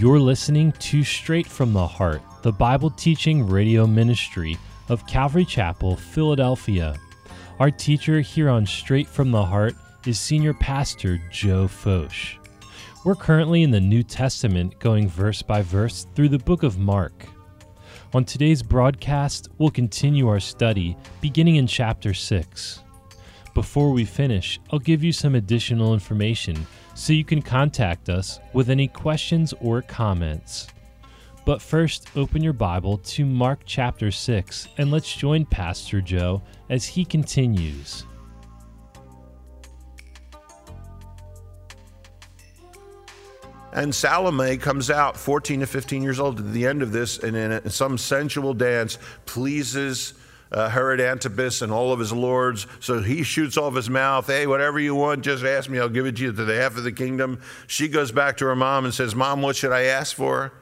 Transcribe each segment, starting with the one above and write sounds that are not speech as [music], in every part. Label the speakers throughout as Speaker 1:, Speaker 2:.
Speaker 1: You're listening to Straight from the Heart, the Bible teaching radio ministry of Calvary Chapel, Philadelphia. Our teacher here on Straight from the Heart is Senior Pastor Joe Focht. We're currently in the New Testament, going verse by verse through the book of Mark. On today's broadcast, we'll continue our study beginning in chapter 6. Before we finish, I'll give you some additional information so you can contact us with any questions or comments. But first, open your Bible to Mark chapter 6 and let's join Pastor Joe as he continues.
Speaker 2: And Salome comes out, 14 to 15 years old, at the end of this, and in some sensual dance pleases uh, Herod Antipas and all of his lords. So he shoots off his mouth, Hey, whatever you want, just ask me, I'll give it to you to the half of the kingdom. She goes back to her mom and says, Mom, what should I ask for?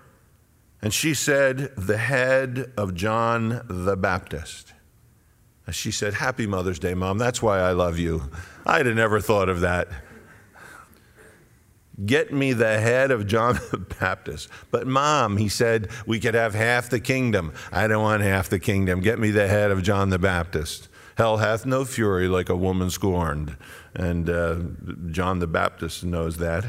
Speaker 2: And she said, The head of John the Baptist. And she said, Happy Mother's Day, Mom. That's why I love you. I'd have never thought of that. Get me the head of John [laughs] the Baptist. But, Mom, he said, we could have half the kingdom. I don't want half the kingdom. Get me the head of John the Baptist. Hell hath no fury like a woman scorned. And uh, John the Baptist knows that.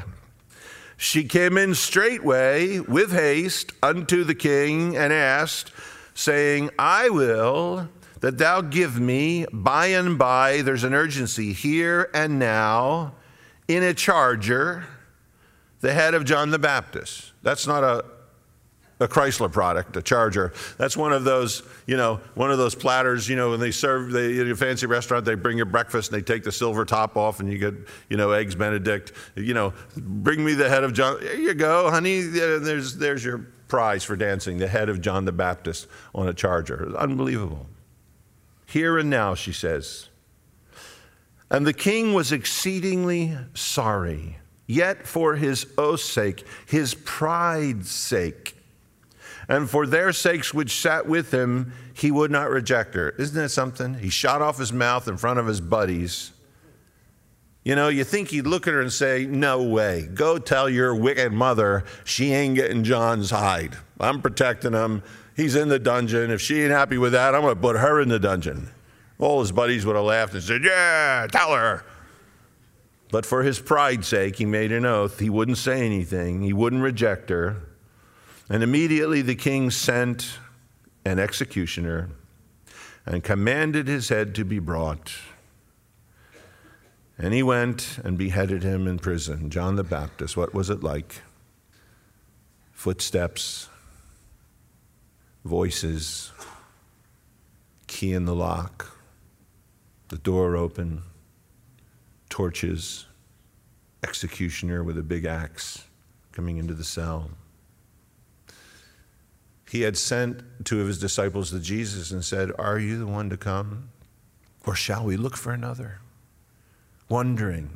Speaker 2: She came in straightway with haste unto the king and asked, saying, I will that thou give me by and by, there's an urgency here and now, in a charger the head of John the Baptist. That's not a, a Chrysler product, a Charger. That's one of those, you know, one of those platters, you know, when they serve they, in a fancy restaurant, they bring you breakfast and they take the silver top off and you get, you know, eggs Benedict. You know, bring me the head of John. There you go, honey. There's, there's your prize for dancing, the head of John the Baptist on a Charger. Unbelievable. Here and now, she says. And the king was exceedingly sorry yet for his oath's sake, his pride's sake, and for their sakes which sat with him, he would not reject her. Isn't that something? He shot off his mouth in front of his buddies. You know, you think he'd look at her and say, No way, go tell your wicked mother she ain't getting John's hide. I'm protecting him. He's in the dungeon. If she ain't happy with that, I'm going to put her in the dungeon. All his buddies would have laughed and said, Yeah, tell her. But for his pride's sake, he made an oath. He wouldn't say anything, he wouldn't reject her. And immediately the king sent an executioner and commanded his head to be brought. And he went and beheaded him in prison. John the Baptist, what was it like? Footsteps, voices, key in the lock, the door open torches, executioner with a big axe coming into the cell. He had sent two of his disciples to Jesus and said, Are you the one to come? Or shall we look for another? Wondering.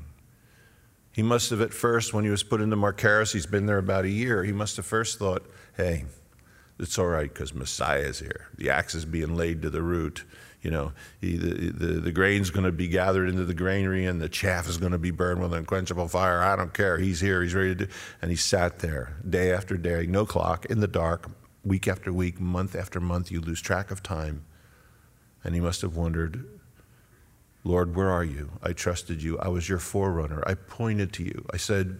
Speaker 2: He must have, at first, when he was put into Machaerus, he's been there about a year, he must have first thought, Hey, it's all right because Messiah is here. The axe is being laid to the root you know, the, the, the grain's going to be gathered into the granary and the chaff is going to be burned with unquenchable fire. I don't care. He's here. He's ready to. Do. And he sat there day after day, no clock, in the dark, week after week, month after month. You lose track of time. And he must have wondered, Lord, where are you? I trusted you. I was your forerunner. I pointed to you. I said,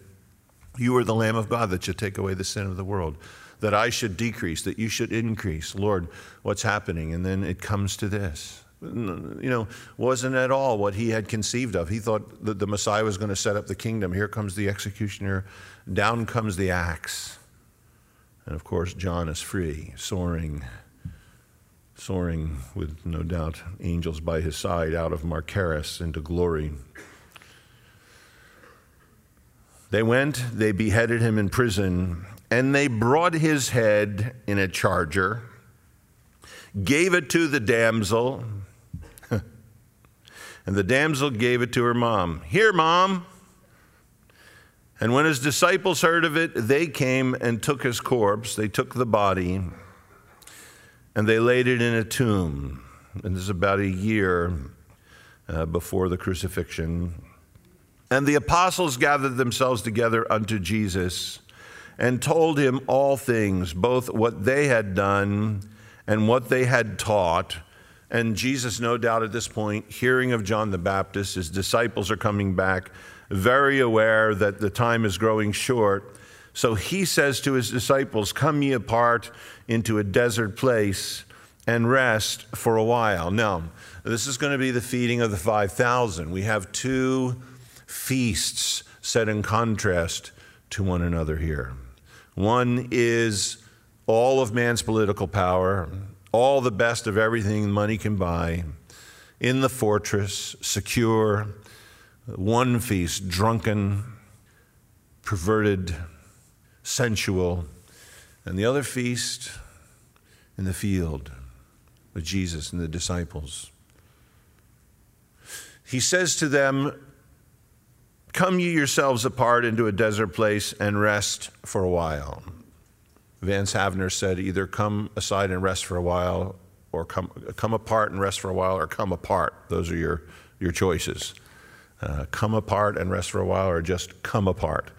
Speaker 2: You are the Lamb of God that should take away the sin of the world that I should decrease, that you should increase. Lord, what's happening? And then it comes to this. You know, wasn't at all what he had conceived of. He thought that the Messiah was going to set up the kingdom. Here comes the executioner, down comes the axe. And of course, John is free, soaring, soaring with no doubt angels by his side out of Machaerus into glory. They went, they beheaded him in prison, and they brought his head in a charger, gave it to the damsel, [laughs] and the damsel gave it to her mom. Here, mom. And when his disciples heard of it, they came and took his corpse. They took the body and they laid it in a tomb. And this is about a year uh, before the crucifixion. And the apostles gathered themselves together unto Jesus and told him all things, both what they had done and what they had taught. And Jesus, no doubt at this point, hearing of John the Baptist, his disciples are coming back, very aware that the time is growing short. So he says to his disciples, Come ye apart into a desert place and rest for a while. Now, this is going to be the feeding of the 5,000. We have two feasts set in contrast to one another here. One is all of man's political power, all the best of everything money can buy, in the fortress, secure, one feast, drunken, perverted, sensual, and the other feast in the field with Jesus and the disciples. He says to them, Come ye yourselves apart into a desert place and rest for a while. Vance Havner said, Either come aside and rest for a while, or come, come apart and rest for a while, or come apart. Those are your, your choices. Uh, come apart and rest for a while, or just come apart.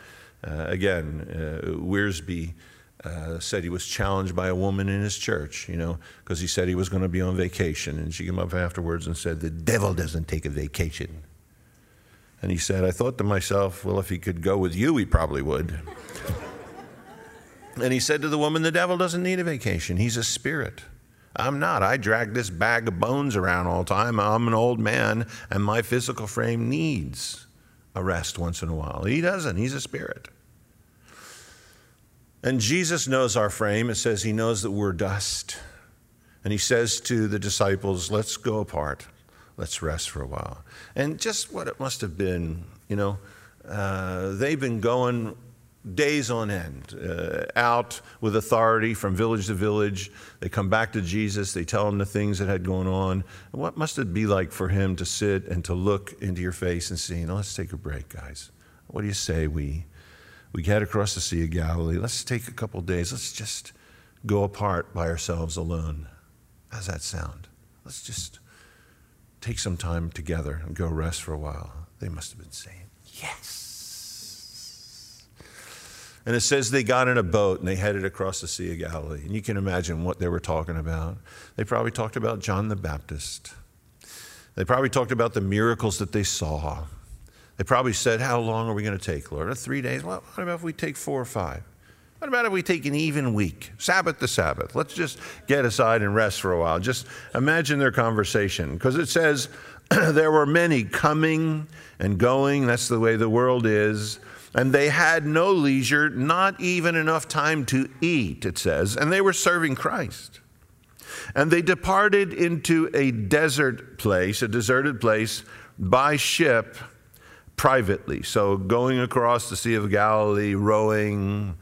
Speaker 2: Uh, again, uh, Wiersbe uh, said he was challenged by a woman in his church, you know, because he said he was going to be on vacation. And she came up afterwards and said, The devil doesn't take a vacation. And he said, I thought to myself, well, if he could go with you, he probably would. and he said to the woman, The devil doesn't need a vacation, he's a spirit. I'm not. I drag this bag of bones around all the time. I'm an old man, and my physical frame needs a rest once in a while. He doesn't, he's a spirit. And Jesus knows our frame. It says he knows that we're dust. And he says to the disciples, Let's go apart. Let's rest for a while. And just what it must have been, you know, uh, they've been going days on end, uh, out with authority from village to village. They come back to Jesus, they tell him the things that had gone on. What must it be like for him to sit and to look into your face and say, you know, let's take a break, guys. What do you say we we get across the Sea of Galilee. Let's take a couple days. Let's just go apart by ourselves alone. How's that sound? Let's just take some time together and go rest for a while. They must have been saying, Yes. And it says they got in a boat and they headed across the Sea of Galilee. And you can imagine what they were talking about. They probably talked about John the Baptist. They probably talked about the miracles that they saw. They probably said, How long are we going to take, Lord? Three days? Well, what about if we take four or five? What about if we take an even week, Sabbath to Sabbath? Let's just get aside and rest for a while. Just imagine their conversation. Because it says, [clears throat] There were many coming and going. That's the way the world is. And they had no leisure, not even enough time to eat, it says. And they were serving Christ. And they departed into a desert place, a deserted place, by ship privately. So going across the Sea of Galilee, rowing,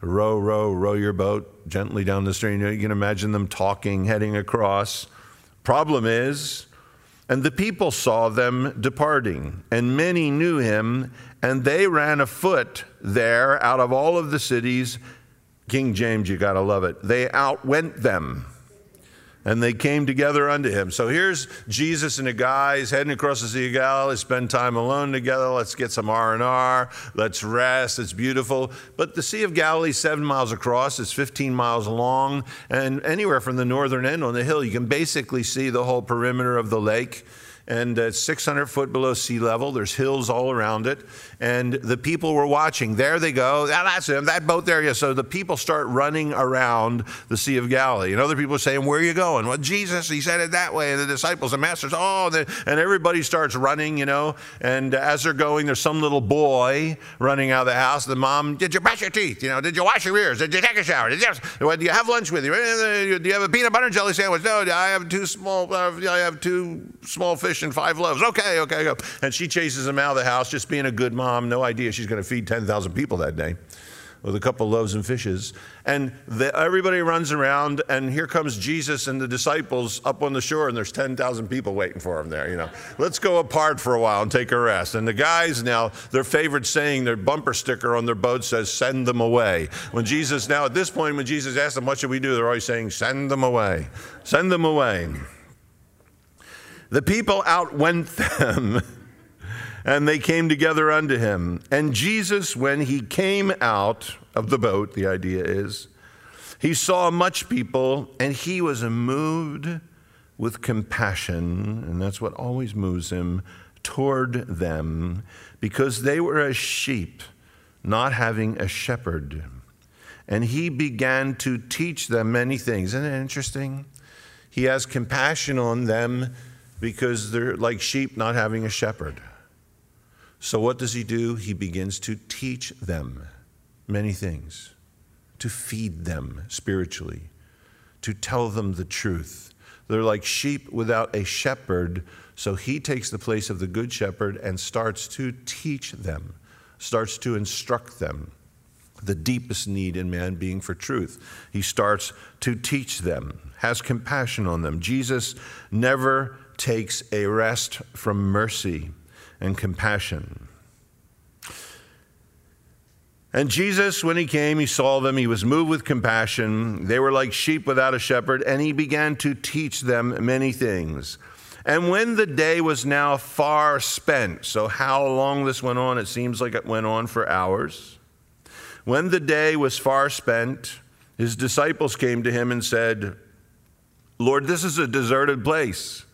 Speaker 2: row, row, row your boat gently down the stream. You can imagine them talking, heading across. Problem is, and the people saw them departing, and many knew him, and they ran afoot there out of all of the cities. King James, you got to love it. They outwent them and they came together unto him. So here's Jesus and the guys heading across the Sea of Galilee, spend time alone together. Let's get some R&R. Let's rest. It's beautiful. But the Sea of Galilee, seven miles across, it's 15 miles long. And anywhere from the northern end on the hill, you can basically see the whole perimeter of the lake and it's 600 foot below sea level. There's hills all around it, and the people were watching. There they go. Ah, that's him. That boat there. Yeah. So the people start running around the Sea of Galilee, and other people are saying, "Where are you going?" Well, Jesus, he said it that way. And the disciples, the masters, oh, and everybody starts running, you know. And as they're going, there's some little boy running out of the house. The mom, did you brush your teeth? You know, did you wash your ears? Did you take a shower? Did you, do you have lunch with you? Do you have a peanut butter and jelly sandwich? No, I have two small. Uh, I have two small fish and five loaves. Okay, okay, go. And she chases him out of the house, just being a good mom. No idea she's going to feed 10,000 people that day with a couple loaves and fishes. And the, everybody runs around, and here comes Jesus and the disciples up on the shore, and there's 10,000 people waiting for him there. You know, let's go apart for a while and take a rest. And the guys now, their favorite saying, their bumper sticker on their boat says, "Send them away." When Jesus now, at this point, when Jesus asks them, "What should we do?" They're always saying, "Send them away, send them away." The people outwent them. [laughs] And they came together unto him. And Jesus, when he came out of the boat, the idea is, he saw much people, and he was moved with compassion, and that's what always moves him toward them, because they were as sheep, not having a shepherd. And he began to teach them many things. Isn't it interesting? He has compassion on them because they're like sheep not having a shepherd. So, what does he do? He begins to teach them many things, to feed them spiritually, to tell them the truth. They're like sheep without a shepherd, so he takes the place of the good shepherd and starts to teach them, starts to instruct them. The deepest need in man being for truth. He starts to teach them, has compassion on them. Jesus never takes a rest from mercy and compassion. And Jesus, when he came, he saw them. He was moved with compassion. They were like sheep without a shepherd, and he began to teach them many things. And when the day was now far spent, so how long this went on, it seems like it went on for hours. When the day was far spent, his disciples came to him and said, Lord, this is a deserted place,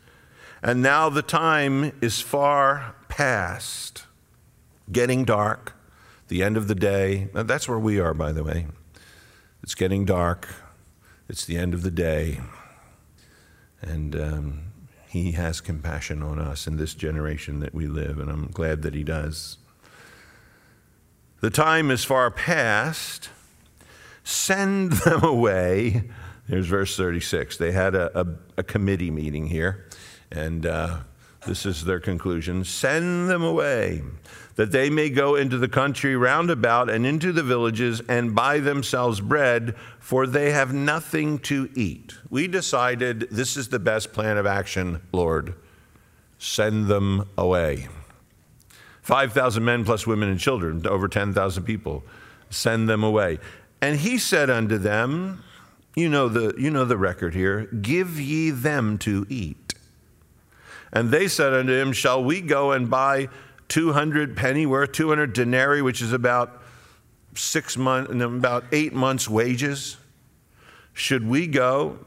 Speaker 2: and now the time is far past, getting dark, the end of the day. That's where we are, by the way. It's getting dark, it's the end of the day. And um, he has compassion on us in this generation that we live, and I'm glad that he does. The time is far past. Send them away. Here's verse 36. They had a, a, a committee meeting here, and uh, this is their conclusion send them away, that they may go into the country round about and into the villages and buy themselves bread, for they have nothing to eat. We decided this is the best plan of action, Lord. Send them away. 5,000 men plus women and children, over 10,000 people. Send them away. And he said unto them, you know the, you know the record here, give ye them to eat. And they said unto him, Shall we go and buy 200 pennyworth, 200 denarii, which is about six months, about eight months' wages? Should we go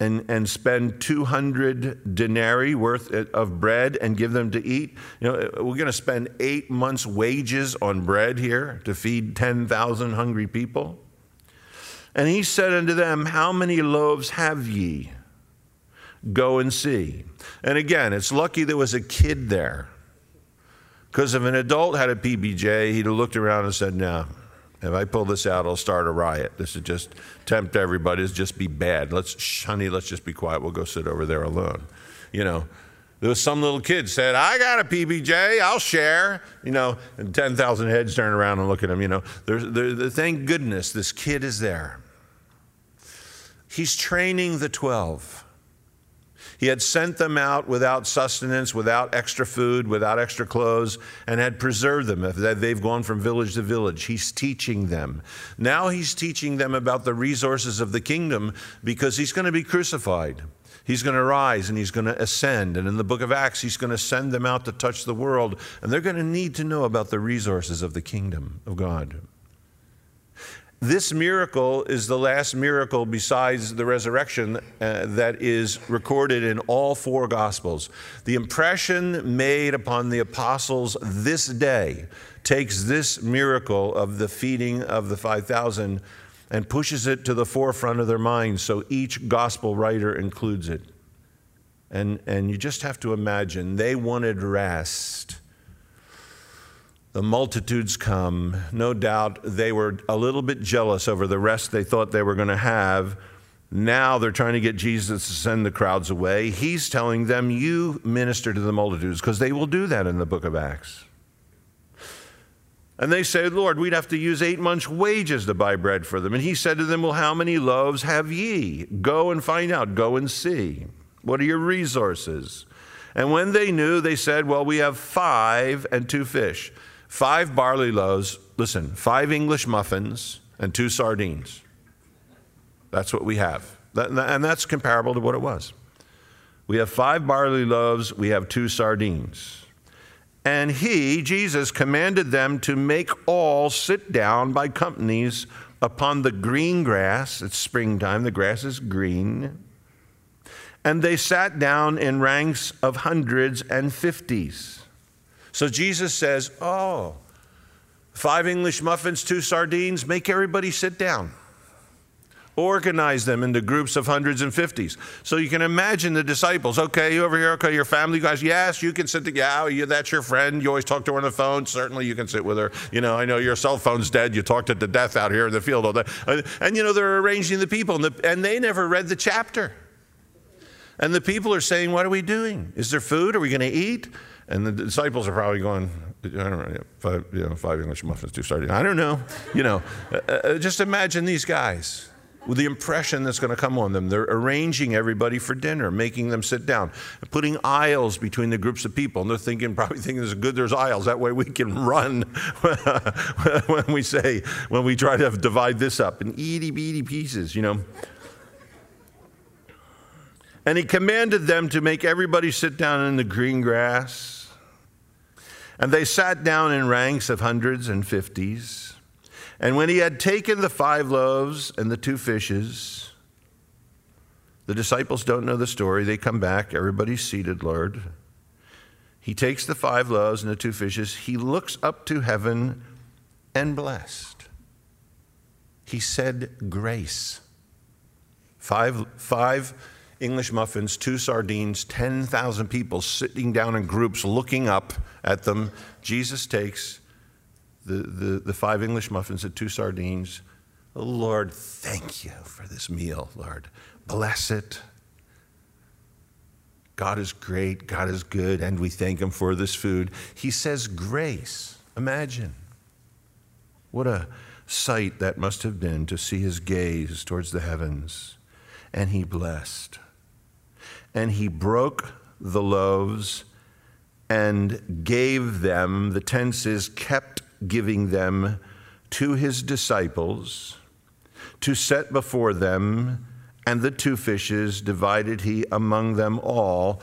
Speaker 2: and, and spend 200 denarii worth of bread and give them to eat? You know, uh, we're going to spend eight months' wages on bread here to feed 10,000 hungry people. And he said unto them, How many loaves have ye? Go and see. And again, it's lucky there was a kid there. Because if an adult had a PBJ, he'd have looked around and said, No, if I pull this out, I'll start a riot. This would just tempt everybody. It'll just be bad. Let's, shh, honey, let's just be quiet. We'll go sit over there alone. You know, there was some little kid said, I got a PBJ, I'll share. You know, and 10,000 heads turn around and look at him. You know, there's, there, thank goodness this kid is there. He's training the 12. He had sent them out without sustenance, without extra food, without extra clothes, and had preserved them. They've gone from village to village. He's teaching them. Now he's teaching them about the resources of the kingdom because he's going to be crucified. He's going to rise and he's going to ascend. And in the book of Acts, he's going to send them out to touch the world. And they're going to need to know about the resources of the kingdom of God. This miracle is the last miracle besides the resurrection uh, that is recorded in all four Gospels. The impression made upon the apostles this day takes this miracle of the feeding of the 5,000 and pushes it to the forefront of their minds so each gospel writer includes it. And, and you just have to imagine they wanted rest the multitudes come. No doubt they were a little bit jealous over the rest they thought they were going to have. Now they're trying to get Jesus to send the crowds away. He's telling them, You minister to the multitudes, because they will do that in the book of Acts. And they say, Lord, we'd have to use eight months' wages to buy bread for them. And he said to them, Well, how many loaves have ye? Go and find out. Go and see. What are your resources? And when they knew, they said, Well, we have five and two fish five barley loaves, listen, five English muffins, and two sardines. That's what we have. and that's comparable to what it was. We have five barley loaves, we have two sardines. And he, Jesus, commanded them to make all sit down by companies upon the green grass. It's springtime, the grass is green. And they sat down in ranks of hundreds and fifties. So Jesus says, Oh, five English muffins, two sardines, make everybody sit down organize them into groups of hundreds and fifties. So you can imagine the disciples. Okay, you over here. Okay, your family guys. Yes, you can sit together. Yeah, oh, that's your friend. You always talk to her on the phone. Certainly, you can sit with her. You know, I know your cell phone's dead. You talked it to death out here in the field all day. And, and you know, they're arranging the people, and, the, and they never read the chapter. And the people are saying, "What are we doing? Is there food? Are we going to eat?" And the disciples are probably going, I don't know, five, you know, five English muffins, two sardines. I don't know. You know, uh, uh, just imagine these guys with the impression that's going to come on them. They're arranging everybody for dinner, making them sit down, putting aisles between the groups of people. And they're thinking, probably thinking it's good there's aisles. That way we can run [laughs] when we say, when we try to divide this up in itty bitty pieces, you know. And he commanded them to make everybody sit down in the green grass. And they sat down in ranks of hundreds and fifties. And when he had taken the five loaves and the two fishes, the disciples don't know the story. They come back. Everybody's seated, Lord. He takes the five loaves and the two fishes. He looks up to heaven and blessed. He said, Grace. Five, five English muffins, two sardines, 10,000 people sitting down in groups looking up at them. Jesus takes the, the, the five English muffins and two sardines. Lord, thank you for this meal, Lord. Bless it. God is great, God is good, and we thank Him for this food. He says grace. Imagine. What a sight that must have been to see His gaze towards the heavens. And He blessed. And He broke the loaves and gave them, the tense is kept giving them to his disciples to set before them, and the two fishes divided he among them all.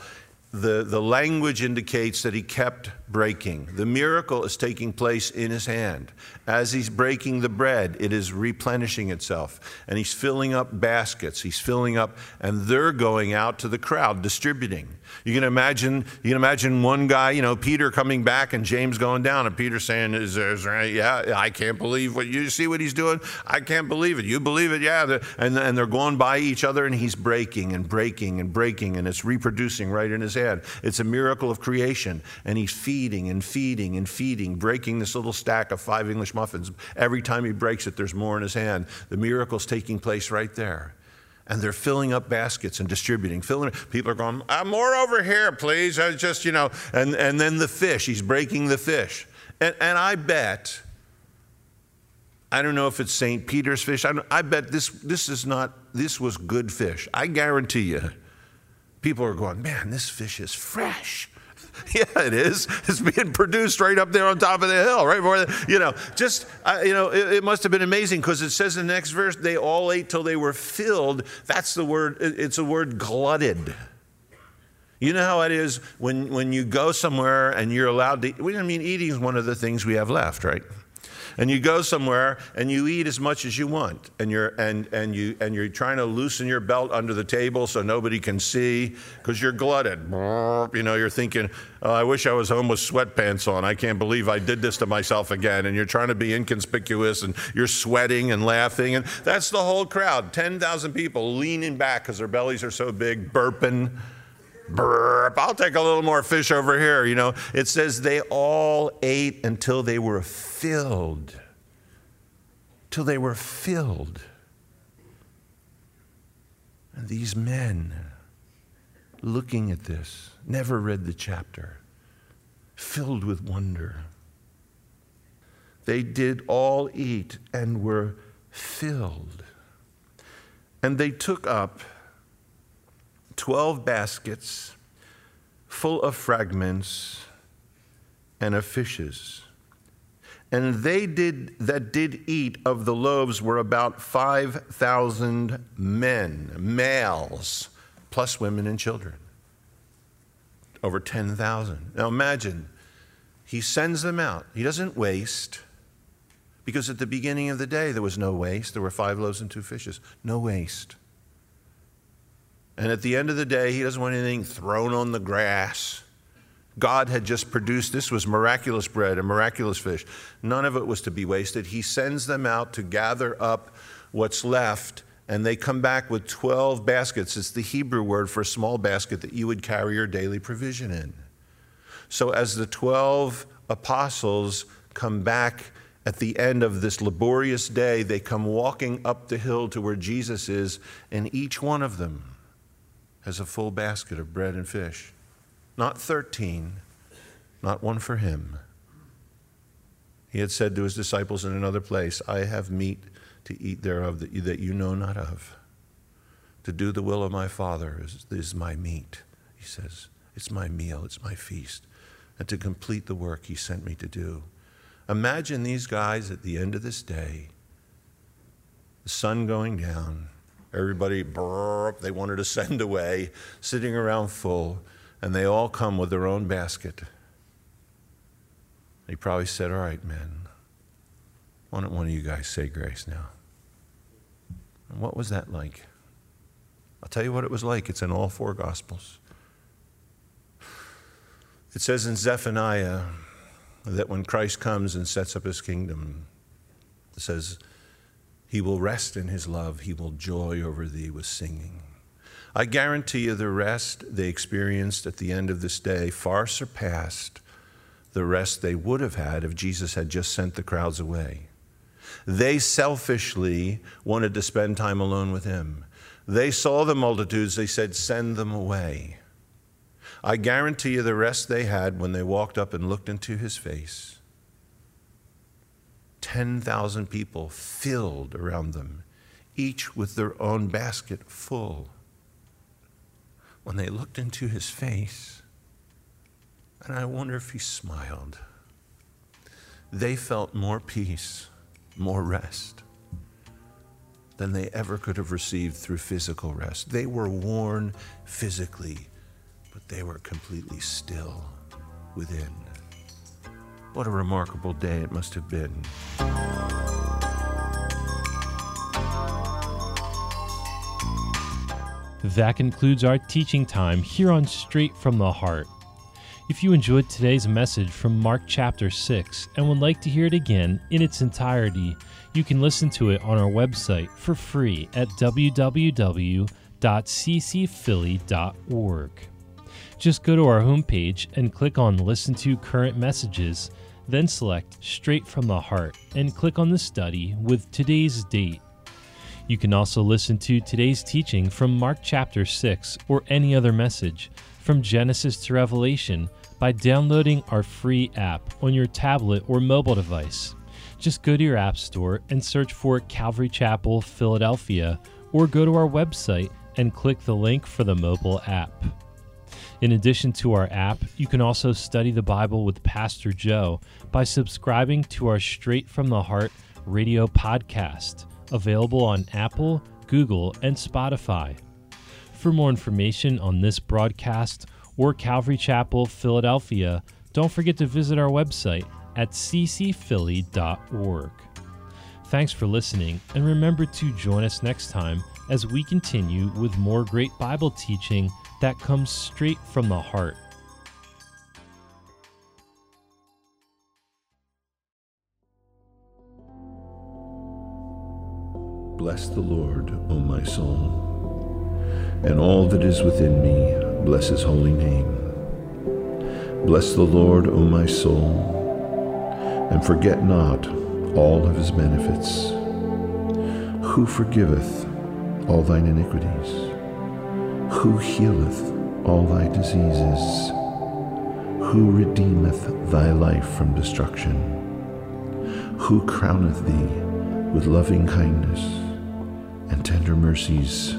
Speaker 2: The, the language indicates that he kept breaking. The miracle is taking place in his hand. As he's breaking the bread, it is replenishing itself. And he's filling up baskets. He's filling up, and they're going out to the crowd, distributing. You can imagine, you can imagine one guy, you know, Peter coming back and James going down, and Peter saying, "Is there, is there yeah, I can't believe what you see what he's doing. I can't believe it. You believe it, yeah." And and they're going by each other, and he's breaking and breaking and breaking, and it's reproducing right in his hand. It's a miracle of creation, and he's feeding and feeding and feeding, breaking this little stack of five English muffins. Every time he breaks it, there's more in his hand. The miracle's taking place right there and they're filling up baskets and distributing. Filling, people are going, uh, more over here, please. I just, you know, and, and then the fish, he's breaking the fish. And, and I bet, I don't know if it's St. Peter's fish, I, I bet this, this is not, this was good fish. I guarantee you, people are going, man, this fish is fresh. [laughs] Yeah, it is. It's being produced right up there on top of the hill, right before, the, you know, just, uh, you know, it, it, must have been amazing because it says in the next verse, they all ate till they were filled. That's the word, it's a word glutted. You know how it is when, when you go somewhere and you're allowed to, we, I mean, eating is one of the things we have left, right? And you go somewhere and you eat as much as you want. And you're and and you and you're trying to loosen your belt under the table so nobody can see because you're glutted. You know you're thinking oh, i wish i was home with sweatpants on. I can't believe i did this to myself again. And you're trying to be inconspicuous and you're sweating and laughing. And that's the whole crowd. 10,000 people leaning back because their bellies are so big burping burp, I'll take a little more fish over here. You know, it says they all ate until they were filled. Till they were filled. And these men, looking at this, never read the chapter, filled with wonder. They did all eat and were filled. And they took up 12 baskets full of fragments and of fishes. And they did that did eat of the loaves were about 5,000 men, males, plus women and children. Over 10,000. Now imagine He sends them out. He doesn't waste. Because at the beginning of the day, there was no waste. There were five loaves and two fishes. No waste. And at the end of the day, he doesn't want anything thrown on the grass. God had just produced this was miraculous bread and miraculous fish. None of it was to be wasted. He sends them out to gather up what's left, and they come back with 12 baskets. It's the Hebrew word for a small basket that you would carry your daily provision in. So as the 12 apostles come back at the end of this laborious day, they come walking up the hill to where Jesus is, and each one of them has a full basket of bread and fish. Not 13, not one for him. He had said to his disciples in another place, I have meat to eat thereof that you, that you know not of. To do the will of my Father is, is my meat, he says. It's my meal, it's my feast and to complete the work He sent me to do. Imagine these guys at the end of this day, the sun going down, everybody, burp, they wanted to [laughs] send away, sitting around full, and they all come with their own basket. He probably said, All right, men, why don't one of you guys say grace now? And what was that like? I'll tell you what it was like. It's in all four Gospels. It says in Zephaniah that when Christ comes and sets up his kingdom, it says, He will rest in his love, he will joy over thee with singing. I guarantee you the rest they experienced at the end of this day far surpassed the rest they would have had if Jesus had just sent the crowds away. They selfishly wanted to spend time alone with him. They saw the multitudes, they said, Send them away. I guarantee you the rest they had when they walked up and looked into his face 10,000 people filled around them, each with their own basket full. When they looked into his face, and I wonder if he smiled, they felt more peace, more rest than they ever could have received through physical rest. They were worn physically but they were completely still within. What a remarkable day it must have been.
Speaker 1: That concludes our teaching time here on Straight from the Heart. If you enjoyed today's message from Mark chapter 6 and would like to hear it again in its entirety, you can listen to it on our website for free at www.ccphilly.org. Just go to our homepage and click on Listen to Current Messages, then select Straight from the Heart and click on the study with today's date. You can also listen to today's teaching from Mark chapter 6 or any other message from Genesis to Revelation by downloading our free app on your tablet or mobile device. Just go to your App Store and search for Calvary Chapel Philadelphia or go to our website and click the link for the mobile app. In addition to our app, you can also study the Bible with Pastor Joe by subscribing to our Straight from the Heart radio podcast, available on Apple, Google, and Spotify. For more information on this broadcast or Calvary Chapel, Philadelphia, don't forget to visit our website at ccphilly.org. Thanks for listening, and remember to join us next time as we continue with more great Bible teaching that comes straight from the heart.
Speaker 2: Bless the Lord, O my soul, and all that is within me, bless his holy name. Bless the Lord, O my soul, and forget not all of his benefits, who forgiveth all thine iniquities who healeth all thy diseases, who redeemeth thy life from destruction, who crowneth thee with loving kindness and tender mercies,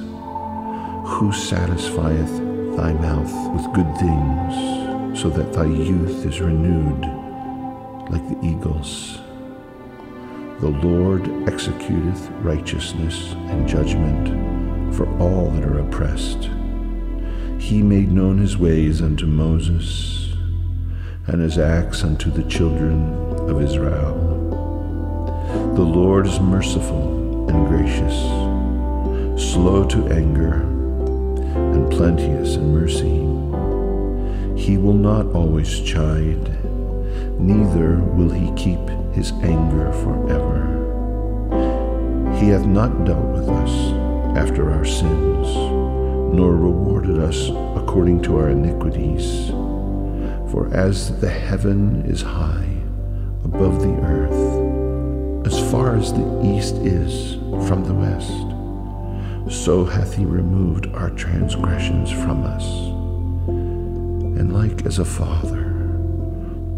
Speaker 2: who satisfieth thy mouth with good things, so that thy youth is renewed like the eagles. The Lord executeth righteousness and judgment for all that are oppressed he made known his ways unto Moses, and his acts unto the children of Israel. The Lord is merciful and gracious, slow to anger, and plenteous in mercy. He will not always chide, neither will he keep his anger forever. He hath not dealt with us after our sins, nor rewarded us according to our iniquities. For as the heaven is high above the earth, as far as the east is from the west, so hath he removed our transgressions from us. And like as a father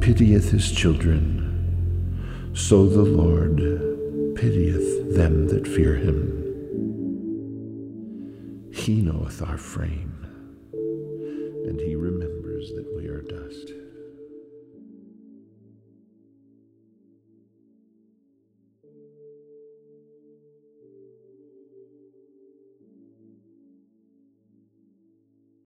Speaker 2: pitieth his children, so the Lord pitieth them that fear him. He knoweth our frame,